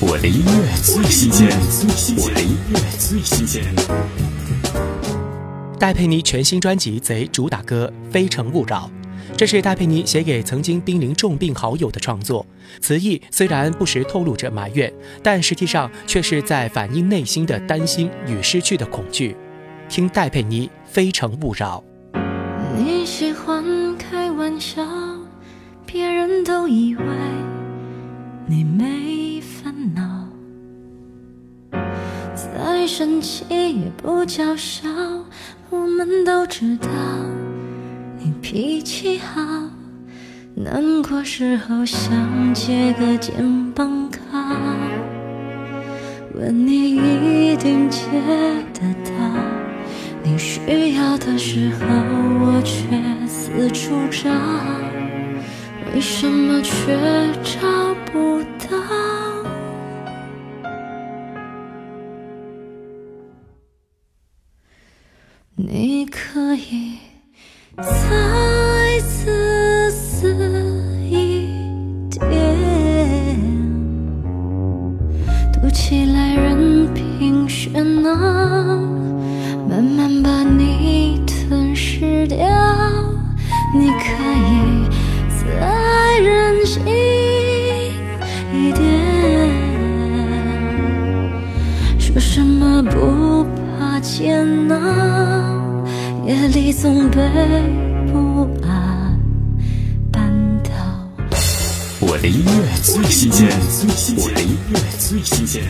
我的音乐最新鲜，我的音乐最新鲜。戴佩妮全新专辑《贼》主打歌《非诚勿扰》，这是戴佩妮写给曾经濒临重病好友的创作。词意虽然不时透露着埋怨，但实际上却是在反映内心的担心与失去的恐惧。听戴佩妮《非诚勿扰》。你喜欢开玩笑，别人都以为你没生气也不叫嚣。我们都知道你脾气好，难过时候想借个肩膀靠，问你一定借得到。你需要的时候，我却四处找，为什么却找不到？你可以再自私一点，读起来任凭喧闹。慢慢把你吞噬掉，你可以再任性一点，说什么不怕艰难，夜里总被不安绊倒。我的音乐最新鲜，我的音乐最新鲜。